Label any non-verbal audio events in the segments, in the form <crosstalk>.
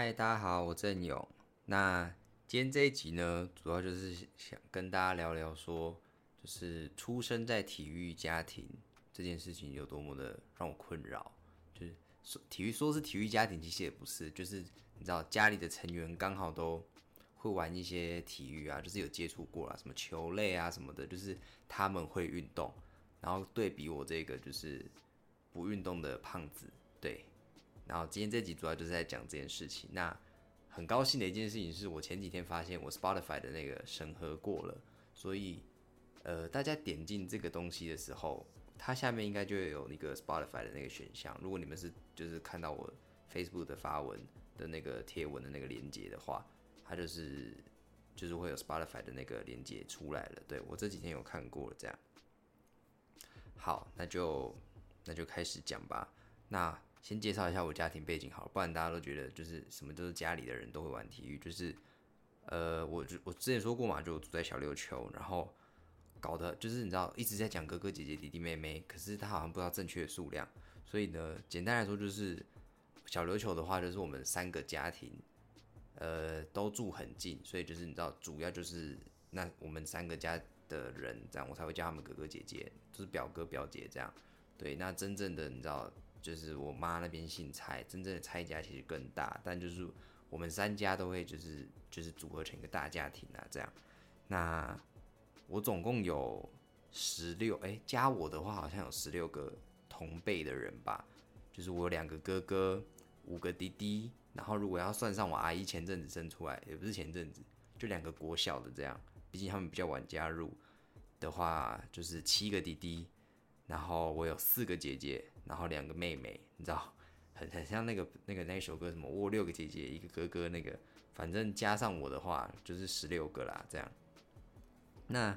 嗨，大家好，我郑勇。那今天这一集呢，主要就是想跟大家聊聊说，就是出生在体育家庭这件事情有多么的让我困扰。就是说体育说是体育家庭，其实也不是，就是你知道家里的成员刚好都会玩一些体育啊，就是有接触过啦，什么球类啊什么的，就是他们会运动，然后对比我这个就是不运动的胖子，对。然后今天这集主要就是在讲这件事情。那很高兴的一件事情是我前几天发现我 Spotify 的那个审核过了，所以呃，大家点进这个东西的时候，它下面应该就会有那个 Spotify 的那个选项。如果你们是就是看到我 Facebook 的发文的那个贴文的那个链接的话，它就是就是会有 Spotify 的那个链接出来了。对我这几天有看过了，这样。好，那就那就开始讲吧。那先介绍一下我家庭背景好了，不然大家都觉得就是什么都是家里的人都会玩体育，就是呃，我就我之前说过嘛，就住在小琉球，然后搞的就是你知道一直在讲哥哥姐姐弟弟妹妹，可是他好像不知道正确的数量，所以呢，简单来说就是小琉球的话，就是我们三个家庭呃都住很近，所以就是你知道主要就是那我们三个家的人这样，我才会叫他们哥哥姐姐，就是表哥表姐这样，对，那真正的你知道。就是我妈那边姓蔡，真正的蔡家其实更大，但就是我们三家都会就是就是组合成一个大家庭啊，这样。那我总共有十六，哎，加我的话好像有十六个同辈的人吧。就是我有两个哥哥，五个弟弟，然后如果要算上我阿姨前阵子生出来，也不是前阵子，就两个国小的这样，毕竟他们比较晚加入的话，就是七个弟弟。然后我有四个姐姐，然后两个妹妹，你知道，<laughs> 很很像那个那个那首歌什么，我六个姐姐一个哥哥那个，反正加上我的话就是十六个啦，这样。那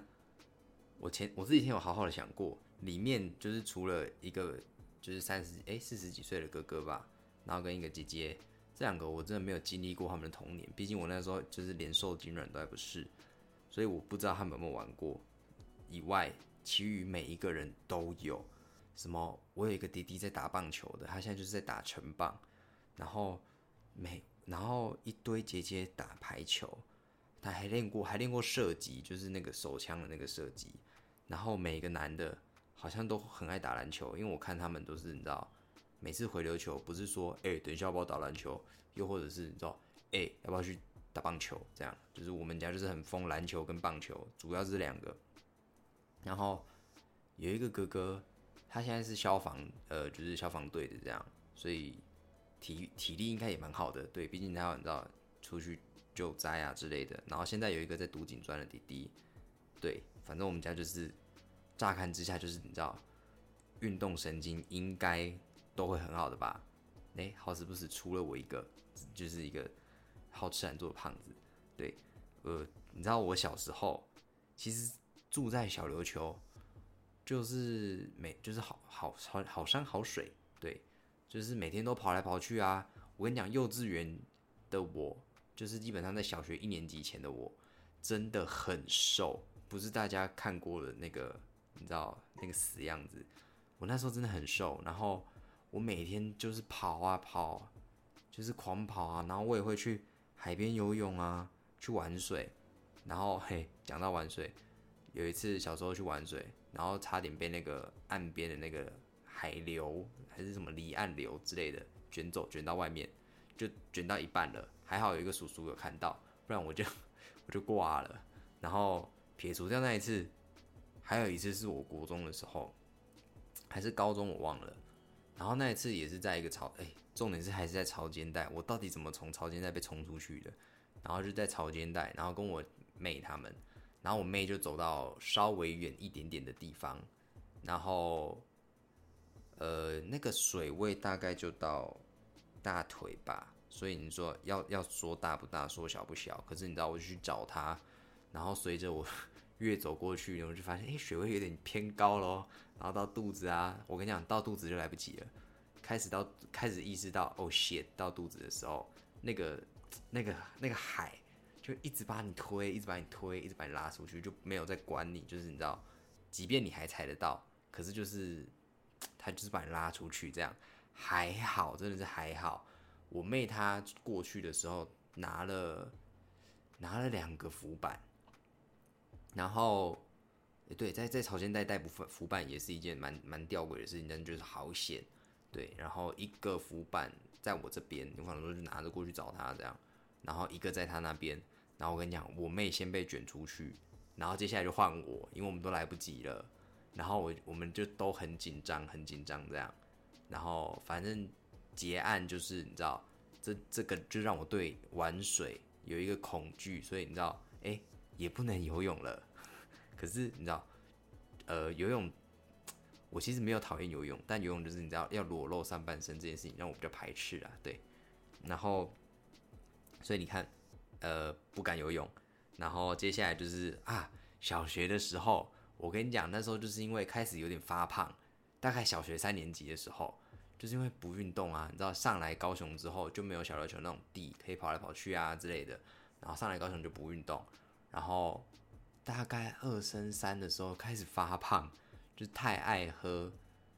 我前我这几天有好好的想过，里面就是除了一个就是三十哎四十几岁的哥哥吧，然后跟一个姐姐，这两个我真的没有经历过他们的童年，毕竟我那时候就是连受精卵都还不是，所以我不知道他们有没有玩过。以外。其余每一个人都有什么？我有一个弟弟在打棒球的，他现在就是在打成棒。然后每然后一堆姐姐打排球，他还练过还练过射击，就是那个手枪的那个射击。然后每个男的好像都很爱打篮球，因为我看他们都是你知道，每次回流球不是说哎等一下要不要打篮球，又或者是你知道哎要不要去打棒球，这样就是我们家就是很疯篮球跟棒球，主要是两个。然后有一个哥哥，他现在是消防，呃，就是消防队的这样，所以体体力应该也蛮好的。对，毕竟他你知道出去救灾啊之类的。然后现在有一个在读警专的弟弟，对，反正我们家就是乍看之下就是你知道，运动神经应该都会很好的吧？哎，好死不死出了我一个，就是一个好吃懒做的胖子。对，呃，你知道我小时候其实。住在小琉球，就是每就是好好好好山好水，对，就是每天都跑来跑去啊。我跟你讲，幼稚园的我，就是基本上在小学一年级前的我，真的很瘦，不是大家看过的那个，你知道那个死样子。我那时候真的很瘦，然后我每天就是跑啊跑，就是狂跑啊，然后我也会去海边游泳啊，去玩水，然后嘿，讲到玩水。有一次小时候去玩水，然后差点被那个岸边的那个海流还是什么离岸流之类的卷走，卷到外面，就卷到一半了。还好有一个叔叔有看到，不然我就 <laughs> 我就挂了。然后撇除掉那一次，还有一次是我国中的时候，还是高中我忘了。然后那一次也是在一个潮，哎，重点是还是在潮间带。我到底怎么从潮间带被冲出去的？然后就在潮间带，然后跟我妹他们。然后我妹就走到稍微远一点点的地方，然后，呃，那个水位大概就到大腿吧。所以你说要要说大不大，说小不小。可是你知道，我就去找她，然后随着我 <laughs> 越走过去，然后就发现，哎，水位有点偏高咯。然后到肚子啊，我跟你讲，到肚子就来不及了。开始到开始意识到，哦，shit，到肚子的时候，那个那个那个海。就一直把你推，一直把你推，一直把你拉出去，就没有在管你。就是你知道，即便你还踩得到，可是就是 <tsk> 他就是把你拉出去，这样还好，真的是还好。我妹她过去的时候拿了拿了两个浮板，然后，对，在在朝鲜带带浮浮板也是一件蛮蛮吊诡的事情，但就是好险，对，然后一个浮板在我这边，我可能说就拿着过去找他这样，然后一个在他那边，然后我跟你讲，我妹先被卷出去，然后接下来就换我，因为我们都来不及了，然后我我们就都很紧张，很紧张这样，然后反正结案就是你知道，这这个就让我对玩水有一个恐惧，所以你知道，哎、也不能游泳了。可是你知道，呃，游泳我其实没有讨厌游泳，但游泳就是你知道要裸露上半身这件事情让我比较排斥啊。对，然后所以你看，呃，不敢游泳。然后接下来就是啊，小学的时候，我跟你讲，那时候就是因为开始有点发胖，大概小学三年级的时候，就是因为不运动啊，你知道上来高雄之后就没有小琉球那种地可以跑来跑去啊之类的，然后上来高雄就不运动，然后大概二升三的时候开始发胖，就太爱喝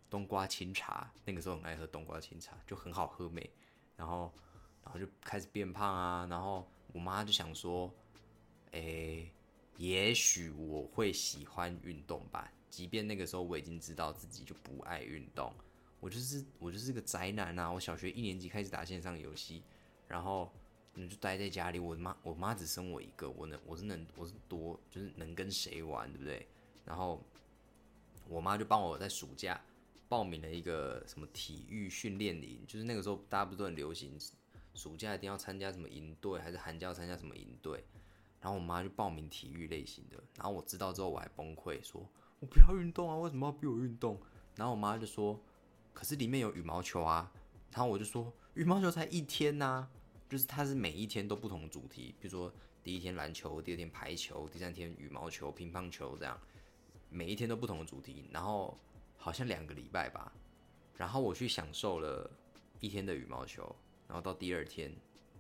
冬瓜清茶，那个时候很爱喝冬瓜清茶，就很好喝美，然后然后就开始变胖啊，然后我妈就想说，诶、也许我会喜欢运动吧，即便那个时候我已经知道自己就不爱运动，我就是我就是个宅男啊！我小学一年级开始打线上游戏，然后嗯就待在家里。我妈我妈只生我一个，我能我是能我是多就是能跟谁玩，对不对？然后我妈就帮我在暑假报名了一个什么体育训练营，就是那个时候大家不是都很流行，暑假一定要参加什么营队，还是寒假要参加什么营队？然后我妈就报名体育类型的，然后我知道之后我还崩溃，说我不要运动啊，为什么要逼我运动？然后我妈就说，可是里面有羽毛球啊。然后我就说，羽毛球才一天呐、就是它是每一天都不同的主题，比如说第一天篮球，第二天排球，第三天羽毛球、乒乓球这样，每一天都不同的主题。然后好像两个礼拜吧，然后我去享受了一天的羽毛球，然后到第二天，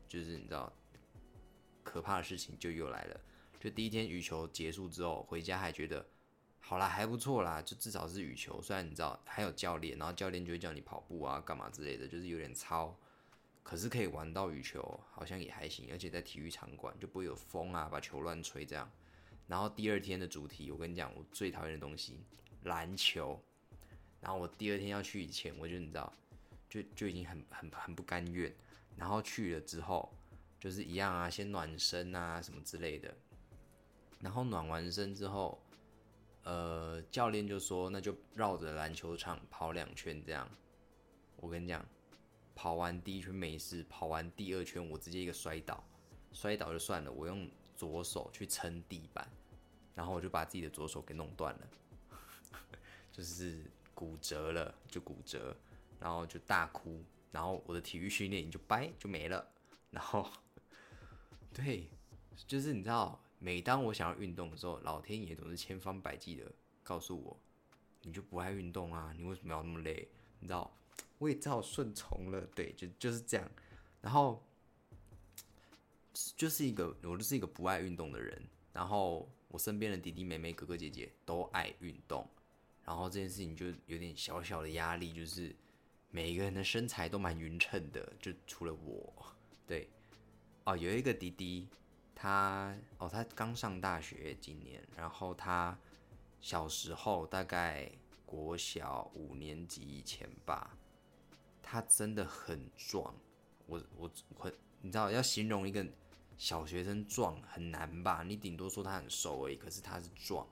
就是你知道。可怕的事情就又来了。就第一天羽球结束之后，回家还觉得好啦，还不错啦，就至少是羽球。虽然你知道还有教练，然后教练就会叫你跑步啊、干嘛之类的，就是有点操。可是可以玩到羽球，好像也还行，而且在体育场馆就不会有风啊，把球乱吹这样。然后第二天的主题，我跟你讲，我最讨厌的东西篮球。然后我第二天要去以前，我就你知道，就就已经很很很不甘愿。然后去了之后，就是一样啊，先暖身啊什么之类的。然后暖完身之后，呃，教练就说那就绕着篮球场跑两圈这样。我跟你讲，跑完第一圈没事，跑完第二圈我直接一个摔倒，摔倒就算了，我用左手去撑地板，然后我就把自己的左手给弄断了，<laughs> 就是骨折了，就骨折，然后就大哭，然后我的体育训练就掰就没了，然后。<laughs> 对，就是你知道，每当我想要运动的时候，老天爷总是千方百计的告诉我，你就不爱运动啊，你为什么要那么累？你知道，我也只好顺从了。对，就就是这样。然后就是一个，我就是一个不爱运动的人。然后我身边的弟弟妹妹、哥哥姐姐都爱运动，然后这件事情就有点小小的压力，就是每一个人的身材都蛮匀称的，就除了我。对。哦，有一个弟弟，他哦，他刚上大学今年，然后他小时候大概国小五年级以前吧，他真的很壮。我我我，你知道要形容一个小学生壮很难吧？你顶多说他很瘦而已，可是他是壮。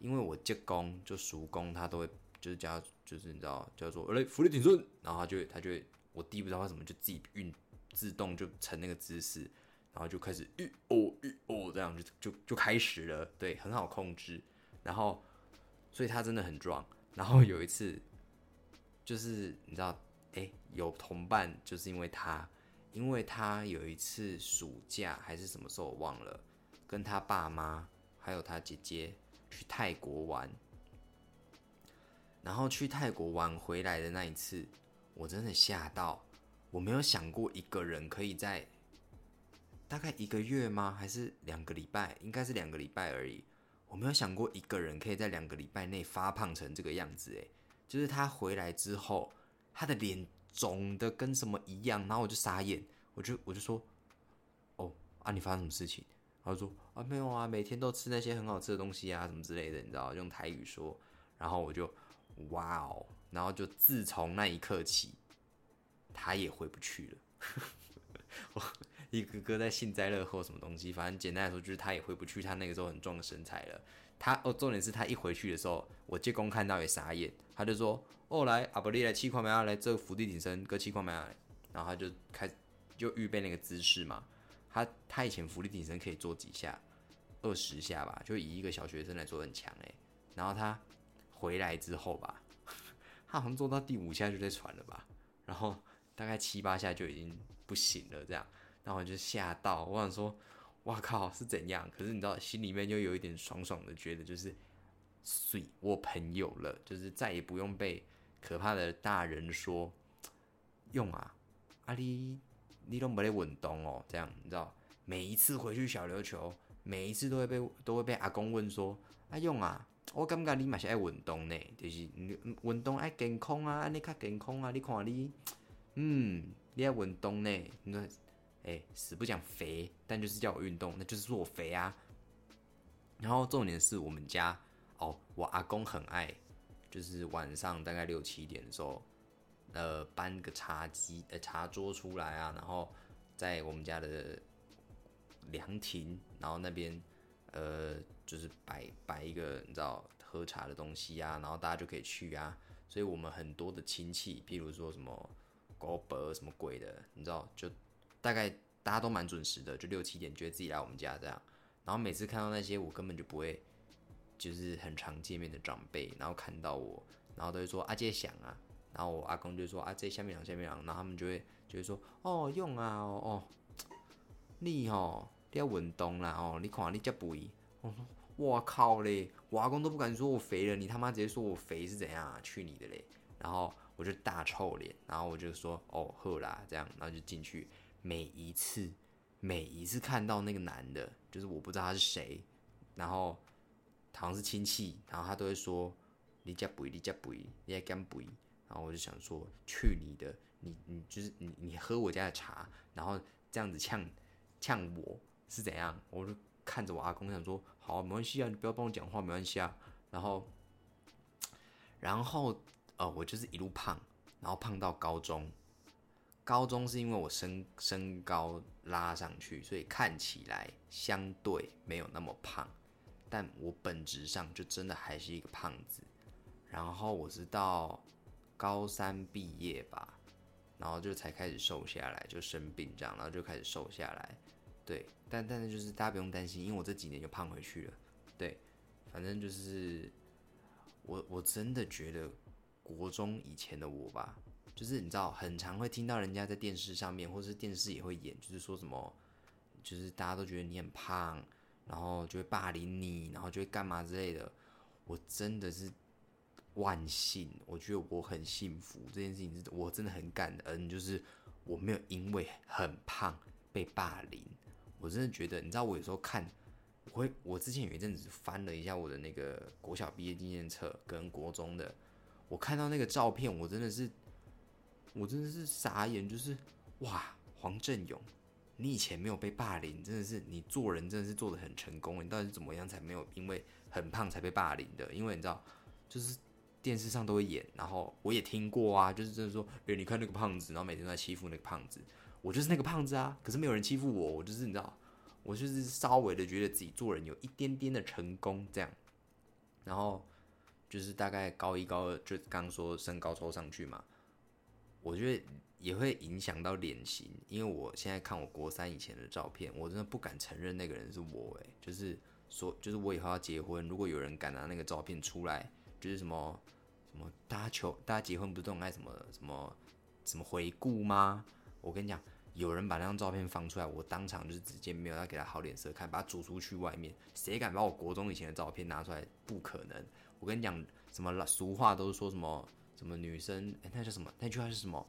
因为我接工就熟工，他都会就是叫就是你知道叫做来俯卧挺顺，然后他就他就我弟不知道为什么就自己运。自动就成那个姿势，然后就开始一哦一哦这样就就就开始了，对，很好控制。然后，所以他真的很壮。然后有一次，就是你知道，哎，有同伴，就是因为他，因为他有一次暑假还是什么时候我忘了，跟他爸妈还有他姐姐去泰国玩。然后去泰国玩回来的那一次，我真的吓到。我没有想过一个人可以在大概一个月吗？还是两个礼拜？应该是两个礼拜而已。我没有想过一个人可以在两个礼拜内发胖成这个样子。诶，就是他回来之后，他的脸肿的跟什么一样，然后我就傻眼，我就我就说，哦啊，你发生什么事情？他说啊没有啊，每天都吃那些很好吃的东西啊，什么之类的，你知道，用台语说，然后我就哇哦，然后就自从那一刻起，他也回不去了。<laughs> 我一个个在幸灾乐祸什么东西，反正简单来说就是他也回不去他那个时候很壮的身材了。他哦，重点是他一回去的时候，我借公看到也傻眼，他就说哦来阿伯利来七块没啊，来这个伏地挺身搁七块没啊，然后他就开始就预备那个姿势嘛。他他以前浮力挺身可以做几下，二十下吧，就以一个小学生来说很强诶。然后他回来之后吧，他好像做到第五下就在喘了吧，然后大概七八下就已经不行了这样，然后就吓到，我想说，哇靠是怎样？可是你知道心里面又有一点爽爽的，觉得就是，水我朋友了，就是再也不用被可怕的大人说用啊，阿里。你都没得稳当哦，这样你知道？每一次回去小琉球，每一次都会被都会被阿公问说：“阿用啊，我感觉你嘛是爱运动呢，就是运动爱健康啊，安尼较健康啊。你看你，嗯，你爱运动呢？你说，哎，死不讲肥，但就是叫我运动，那就是说我肥啊。然后重点是我们家哦，我阿公很爱，就是晚上大概六七点的时候。呃，搬个茶几、呃茶桌出来啊，然后在我们家的凉亭，然后那边呃就是摆摆一个你知道喝茶的东西啊，然后大家就可以去啊。所以我们很多的亲戚，譬如说什么高伯什么鬼的，你知道，就大概大家都蛮准时的，就六七点觉得自己来我们家这样。然后每次看到那些我根本就不会，就是很常见面的长辈，然后看到我，然后都会说阿姐想啊。然后我阿公就说啊，这下面两下面两，然后他们就会就会说哦用啊哦，你哦你要运动啦哦，你看你这肥，我说我靠嘞，我阿公都不敢说我肥了，你他妈直接说我肥是怎样啊？去你的嘞！然后我就大臭脸，然后我就说哦呵啦这样，然后就进去，每一次每一次看到那个男的，就是我不知道他是谁，然后好像是亲戚，然后他都会说你家肥你家肥你家干肥。然后我就想说，去你的，你你就是你你喝我家的茶，然后这样子呛呛我是怎样？我就看着我阿公想说，好，没关系啊，你不要帮我讲话，没关系啊。然后，然后呃，我就是一路胖，然后胖到高中。高中是因为我身身高拉上去，所以看起来相对没有那么胖，但我本质上就真的还是一个胖子。然后我是到。高三毕业吧，然后就才开始瘦下来，就生病这样，然后就开始瘦下来。对，但但是就是大家不用担心，因为我这几年就胖回去了。对，反正就是我我真的觉得国中以前的我吧，就是你知道，很常会听到人家在电视上面，或是电视也会演，就是说什么，就是大家都觉得你很胖，然后就会霸凌你，然后就会干嘛之类的。我真的是。万幸，我觉得我很幸福。这件事情是我真的很感恩，就是我没有因为很胖被霸凌。我真的觉得，你知道，我有时候看，我会，我之前有一阵子翻了一下我的那个国小毕业纪念册跟国中的，我看到那个照片，我真的是，我真的是傻眼，就是哇，黄振勇，你以前没有被霸凌，真的是你做人真的是做的很成功。你到底是怎么样才没有因为很胖才被霸凌的？因为你知道，就是。电视上都会演，然后我也听过啊，就是真的说，哎，你看那个胖子，然后每天都在欺负那个胖子，我就是那个胖子啊，可是没有人欺负我，我就是你知道，我就是稍微的觉得自己做人有一点点的成功这样，然后就是大概高一高二就刚说身高抽上去嘛，我觉得也会影响到脸型，因为我现在看我国三以前的照片，我真的不敢承认那个人是我，诶，就是说，就是我以后要结婚，如果有人敢拿那个照片出来，就是什么。什么？大家求大家结婚不是都爱什么什么什么回顾吗？我跟你讲，有人把那张照片放出来，我当场就是直接没有要给他好脸色看，把他逐出去外面。谁敢把我国中以前的照片拿出来？不可能！我跟你讲，什么俗话都是说什么什么女生，哎，那叫什么？那句话是什么？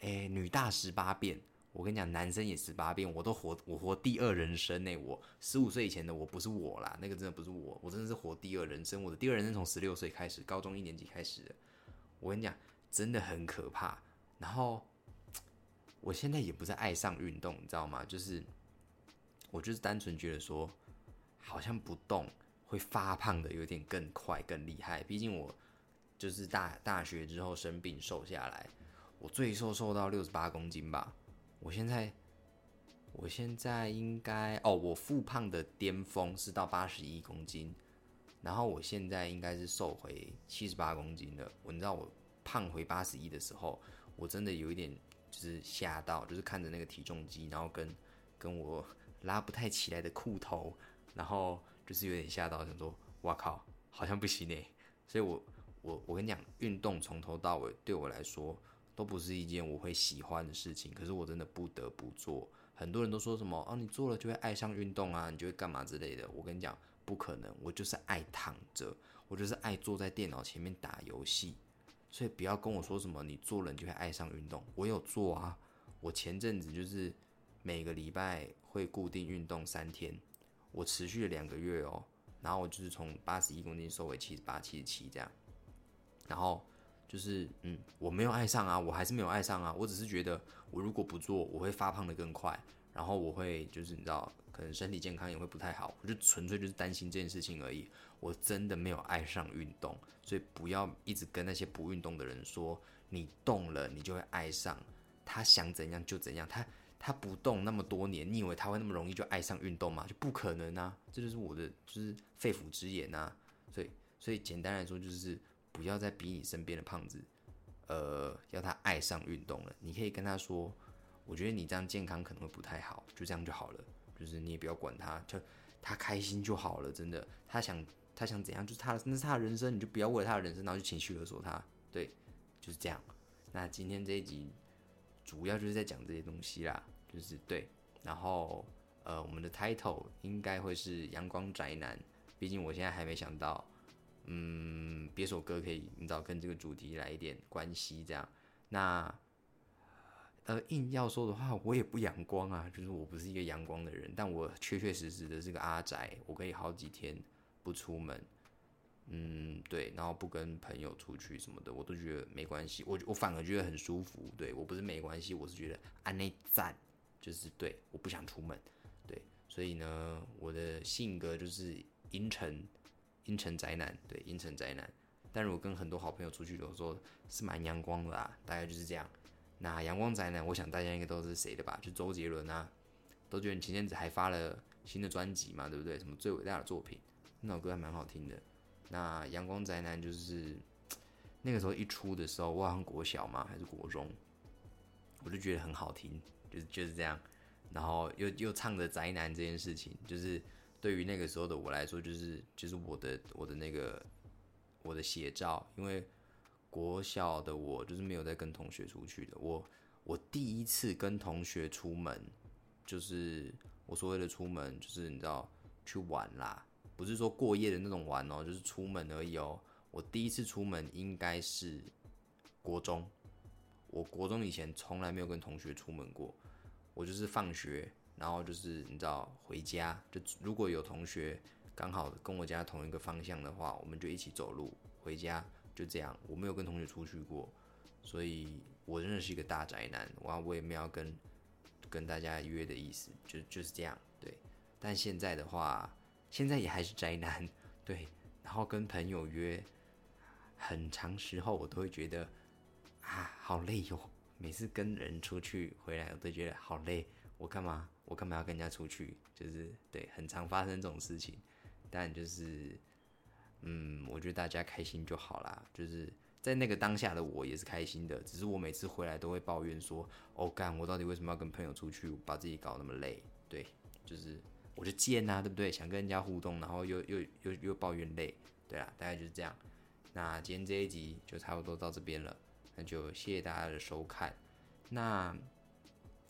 哎，女大十八变。我跟你讲，男生也十八变，我都活，我活第二人生呢。我十五岁以前的我不是我啦，那个真的不是我，我真的是活第二人生。我的第二人生从十六岁开始，高中一年级开始。我跟你讲，真的很可怕。然后我现在也不是爱上运动，你知道吗？就是我就是单纯觉得说，好像不动会发胖的有点更快更厉害。毕竟我就是大大学之后生病瘦下来，我最瘦瘦到六十八公斤吧。我现在我现在应该哦，我复胖的巅峰是到八十一公斤，然后我现在应该是瘦回七十八公斤了。我你知道我胖回八十一的时候。我真的有一点就是吓到，就是看着那个体重机，然后跟跟我拉不太起来的裤头，然后就是有点吓到，想说哇靠，好像不行哎。所以我我我跟你讲，运动从头到尾对我来说都不是一件我会喜欢的事情，可是我真的不得不做。很多人都说什么哦，你做了就会爱上运动啊，你就会干嘛之类的。我跟你讲，不可能，我就是爱躺着，我就是爱坐在电脑前面打游戏。所以不要跟我说什么你做了你就会爱上运动，我有做啊，我前阵子就是每个礼拜会固定运动三天，我持续了两个月哦，然后我就是从八十一公斤瘦为七十八、七十七这样，然后就是嗯，我没有爱上啊，我还是没有爱上啊，我只是觉得我如果不做，我会发胖的更快，然后我会就是你知道。可能身体健康也会不太好，我就纯粹就是担心这件事情而已。我真的没有爱上运动，所以不要一直跟那些不运动的人说，你动了你就会爱上。他想怎样就怎样，他他不动那么多年，你以为他会那么容易就爱上运动吗？就不可能啊！这就是我的就是肺腑之言呐。所以所以简单来说就是不要再逼你身边的胖子，呃，要他爱上运动了。你可以跟他说，我觉得你这样健康可能会不太好，就这样就好了。就是你也不要管他，就他开心就好了，真的。他想他想怎样，就是他那是他的人生，你就不要为了他的人生，然后就情绪勒索他。对，就是这样。那今天这一集主要就是在讲这些东西啦，就是对。然后呃，我们的 title 应该会是阳光宅男，毕竟我现在还没想到，嗯，别首歌可以你知道跟这个主题来一点关系这样。那。呃，硬要说的话，我也不阳光啊，就是我不是一个阳光的人，但我确确实实的是个阿宅，我可以好几天不出门，嗯，对，然后不跟朋友出去什么的，我都觉得没关系，我我反而觉得很舒服，对我不是没关系，我是觉得安内赞，就是对，我不想出门，对，所以呢，我的性格就是阴沉，阴沉宅男，对，阴沉宅男，但是我跟很多好朋友出去的时候是蛮阳光的啦，大概就是这样。那阳光宅男，我想大家应该都是谁的吧？就周杰伦啊，都觉得你前阵子还发了新的专辑嘛，对不对？什么最伟大的作品，那首歌还蛮好听的。那阳光宅男就是那个时候一出的时候，我好像国小嘛还是国中，我就觉得很好听，就是就是这样。然后又又唱着宅男这件事情，就是对于那个时候的我来说，就是就是我的我的那个我的写照，因为。国小的我就是没有在跟同学出去的。我我第一次跟同学出门，就是我所谓的出门，就是你知道去玩啦，不是说过夜的那种玩哦，就是出门而已哦。我第一次出门应该是国中，我国中以前从来没有跟同学出门过。我就是放学，然后就是你知道回家，就如果有同学刚好跟我家同一个方向的话，我们就一起走路回家。就这样，我没有跟同学出去过，所以我真的是一个大宅男。哇，我也没有跟跟大家约的意思，就就是这样。对，但现在的话，现在也还是宅男。对，然后跟朋友约，很长时候我都会觉得啊，好累哟。每次跟人出去回来，我都觉得好累。我干嘛？我干嘛要跟人家出去？就是对，很常发生这种事情。但就是。嗯，我觉得大家开心就好啦。就是在那个当下的我也是开心的，只是我每次回来都会抱怨说：“哦，干，我到底为什么要跟朋友出去，把自己搞那么累？”对，就是我就贱呐，对不对？想跟人家互动，然后又又又又抱怨累，对啊，大概就是这样。那今天这一集就差不多到这边了，那就谢谢大家的收看。那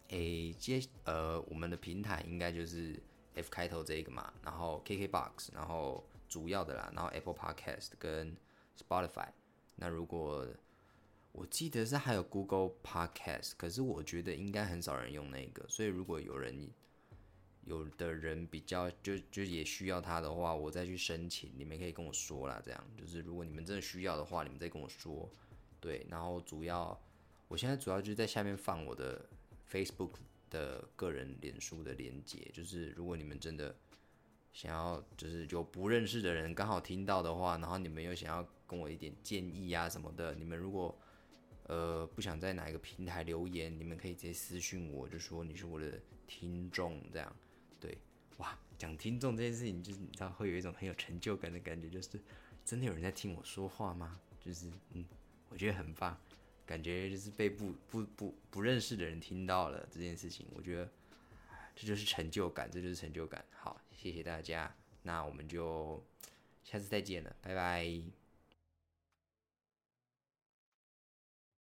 诶，接呃，我们的平台应该就是 F 开头这个嘛，然后 KKBOX，然后。主要的啦，然后 Apple Podcast 跟 Spotify，那如果我记得是还有 Google Podcast，可是我觉得应该很少人用那个，所以如果有人有的人比较就就也需要它的话，我再去申请，你们可以跟我说啦。这样就是如果你们真的需要的话，你们再跟我说。对，然后主要我现在主要就是在下面放我的 Facebook 的个人脸书的连接，就是如果你们真的想要，就是有不认识的人刚好听到的话，然后你们又想要跟我一点建议啊什么的，你们如果呃不想在哪一个平台留言，你们可以直接私信我，就说你是我的听众这样。对，哇，讲听众这件事情，就是你知道会有一种很有成就感的感觉，就是真的有人在听我说话吗？就是嗯，我觉得很棒。感觉就是被不不不不认识的人听到了这件事情，我觉得这就是成就感，这就是成就感。好，谢谢大家，那我们就下次再见了，拜拜。